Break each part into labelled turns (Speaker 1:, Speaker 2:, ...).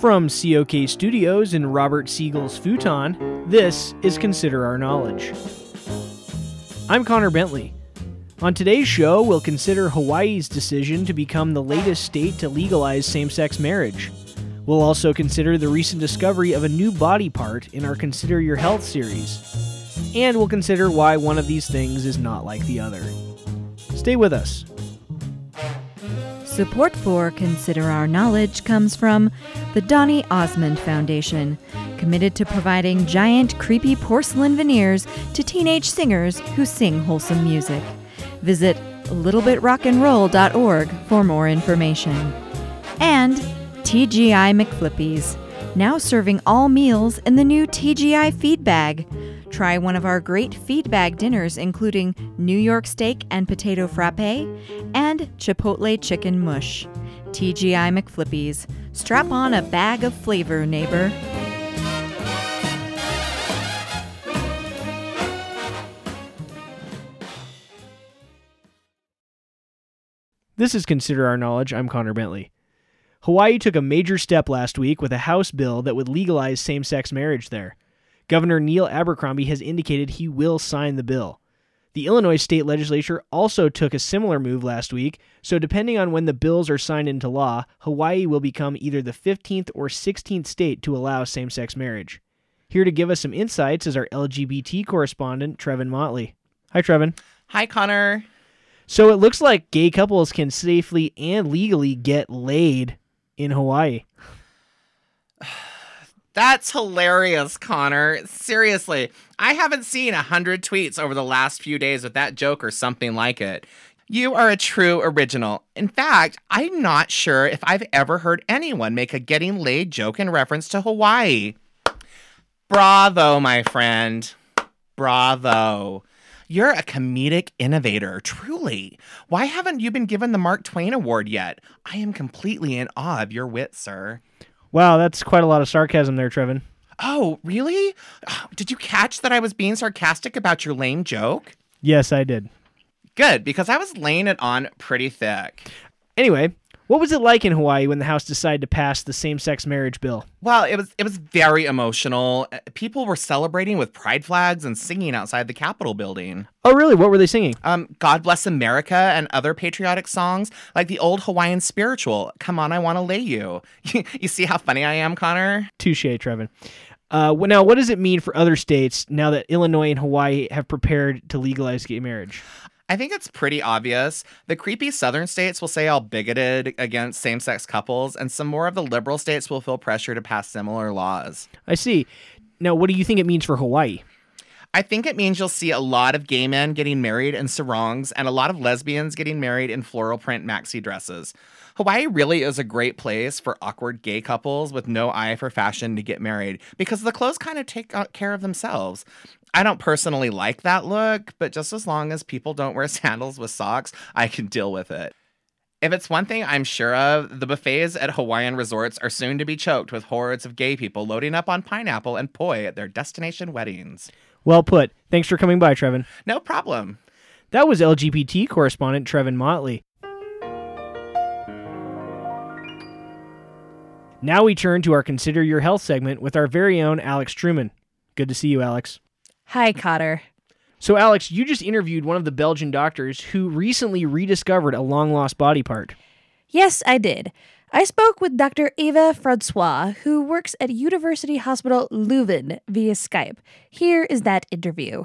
Speaker 1: From COK Studios in Robert Siegel's futon, this is Consider Our Knowledge. I'm Connor Bentley. On today's show, we'll consider Hawaii's decision to become the latest state to legalize same sex marriage. We'll also consider the recent discovery of a new body part in our Consider Your Health series. And we'll consider why one of these things is not like the other. Stay with us.
Speaker 2: Support for Consider Our Knowledge comes from the Donny Osmond Foundation, committed to providing giant, creepy porcelain veneers to teenage singers who sing wholesome music. Visit littlebitrockandroll.org for more information. And TGI McFlippies, now serving all meals in the new TGI Feed Bag. Try one of our great feed bag dinners, including New York steak and potato frappe and Chipotle chicken mush. TGI McFlippies. Strap on a bag of flavor, neighbor.
Speaker 1: This is Consider Our Knowledge. I'm Connor Bentley. Hawaii took a major step last week with a House bill that would legalize same sex marriage there. Governor Neil Abercrombie has indicated he will sign the bill. The Illinois state legislature also took a similar move last week, so depending on when the bills are signed into law, Hawaii will become either the 15th or 16th state to allow same sex marriage. Here to give us some insights is our LGBT correspondent, Trevin Motley. Hi, Trevin.
Speaker 3: Hi, Connor.
Speaker 1: So it looks like gay couples can safely and legally get laid in Hawaii.
Speaker 3: That's hilarious, Connor. Seriously, I haven't seen a hundred tweets over the last few days with that joke or something like it. You are a true original. In fact, I'm not sure if I've ever heard anyone make a getting laid joke in reference to Hawaii. Bravo, my friend. Bravo. You're a comedic innovator, truly. Why haven't you been given the Mark Twain Award yet? I am completely in awe of your wit, sir.
Speaker 1: Wow, that's quite a lot of sarcasm there, Trevin.
Speaker 3: Oh, really? Did you catch that I was being sarcastic about your lame joke?
Speaker 1: Yes, I did.
Speaker 3: Good, because I was laying it on pretty thick.
Speaker 1: Anyway, what was it like in Hawaii when the House decided to pass the same-sex marriage bill?
Speaker 3: Well, it was it was very emotional. Uh, People were celebrating with pride flags and singing outside the Capitol building.
Speaker 1: Oh, really? What were they singing?
Speaker 3: Um, God bless America and other patriotic songs like the old Hawaiian spiritual. Come on, I want to lay you. you see how funny I am, Connor?
Speaker 1: Touche, Trevin. Uh, well, now, what does it mean for other states now that Illinois and Hawaii have prepared to legalize gay marriage?
Speaker 3: I think it's pretty obvious. The creepy southern states will say all bigoted against same sex couples, and some more of the liberal states will feel pressure to pass similar laws.
Speaker 1: I see. Now, what do you think it means for Hawaii?
Speaker 3: I think it means you'll see a lot of gay men getting married in sarongs and a lot of lesbians getting married in floral print maxi dresses. Hawaii really is a great place for awkward gay couples with no eye for fashion to get married because the clothes kind of take uh, care of themselves. I don't personally like that look, but just as long as people don't wear sandals with socks, I can deal with it. If it's one thing I'm sure of, the buffets at Hawaiian resorts are soon to be choked with hordes of gay people loading up on pineapple and poi at their destination weddings.
Speaker 1: Well put. Thanks for coming by, Trevin.
Speaker 3: No problem.
Speaker 1: That was LGBT correspondent Trevin Motley. Now we turn to our Consider Your Health segment with our very own Alex Truman. Good to see you, Alex.
Speaker 2: Hi, Cotter.
Speaker 1: So, Alex, you just interviewed one of the Belgian doctors who recently rediscovered a long lost body part.
Speaker 4: Yes, I did. I spoke with Dr. Eva Francois, who works at University Hospital Leuven via Skype. Here is that interview.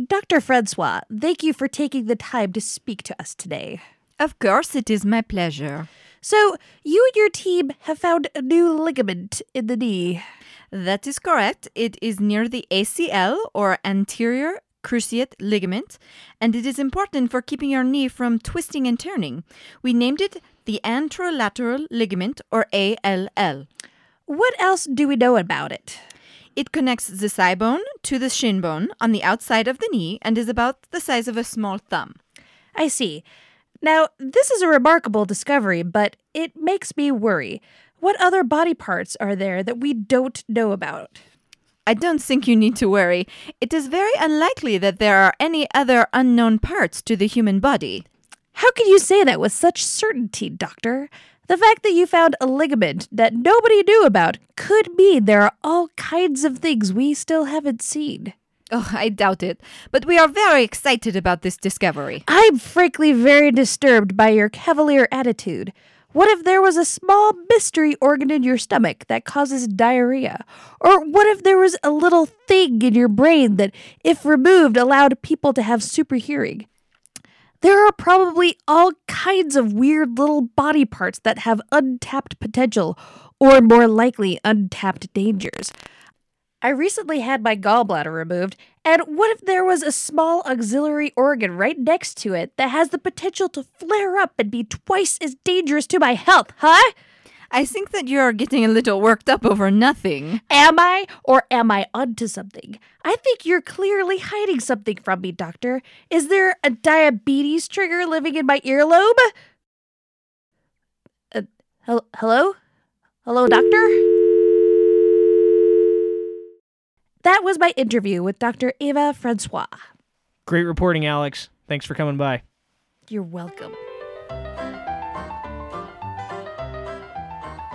Speaker 4: Dr. Francois, thank you for taking the time to speak to us today.
Speaker 2: Of course, it is my pleasure.
Speaker 4: So, you and your team have found a new ligament in the knee.
Speaker 2: That is correct. It is near the ACL or anterior cruciate ligament, and it is important for keeping your knee from twisting and turning. We named it the anterolateral ligament or ALL.
Speaker 4: What else do we know about it?
Speaker 2: It connects the thigh bone to the shin bone on the outside of the knee and is about the size of a small thumb.
Speaker 4: I see. Now, this is a remarkable discovery, but it makes me worry. What other body parts are there that we don't know about?
Speaker 2: I don't think you need to worry. It is very unlikely that there are any other unknown parts to the human body.
Speaker 4: How could you say that with such certainty, Doctor? The fact that you found a ligament that nobody knew about could mean there are all kinds of things we still haven't seen.
Speaker 2: Oh, I doubt it. But we are very excited about this discovery.
Speaker 4: I'm frankly very disturbed by your cavalier attitude. What if there was a small mystery organ in your stomach that causes diarrhea? Or what if there was a little thing in your brain that, if removed, allowed people to have super hearing? There are probably all kinds of weird little body parts that have untapped potential, or more likely, untapped dangers. I recently had my gallbladder removed, and what if there was a small auxiliary organ right next to it that has the potential to flare up and be twice as dangerous to my health, huh?
Speaker 2: I think that you are getting a little worked up over nothing.
Speaker 4: Am I, or am I onto something? I think you're clearly hiding something from me, Doctor. Is there a diabetes trigger living in my earlobe? Uh, hel- hello? Hello, Doctor? That was my interview with Dr. Eva Francois.
Speaker 1: Great reporting, Alex. Thanks for coming by.
Speaker 4: You're welcome.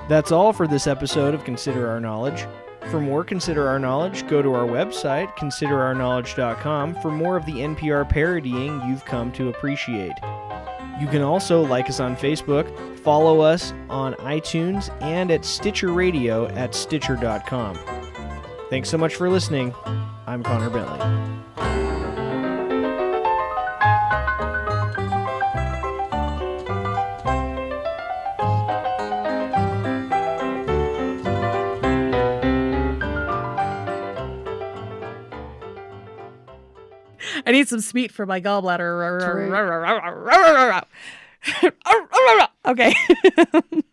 Speaker 1: That's all for this episode of Consider Our Knowledge. For more Consider Our Knowledge, go to our website, considerourknowledge.com, for more of the NPR parodying you've come to appreciate. You can also like us on Facebook, follow us on iTunes, and at Stitcher Radio at Stitcher.com. Thanks so much for listening. I'm Connor Bentley.
Speaker 4: I need some smeat for my gallbladder. okay.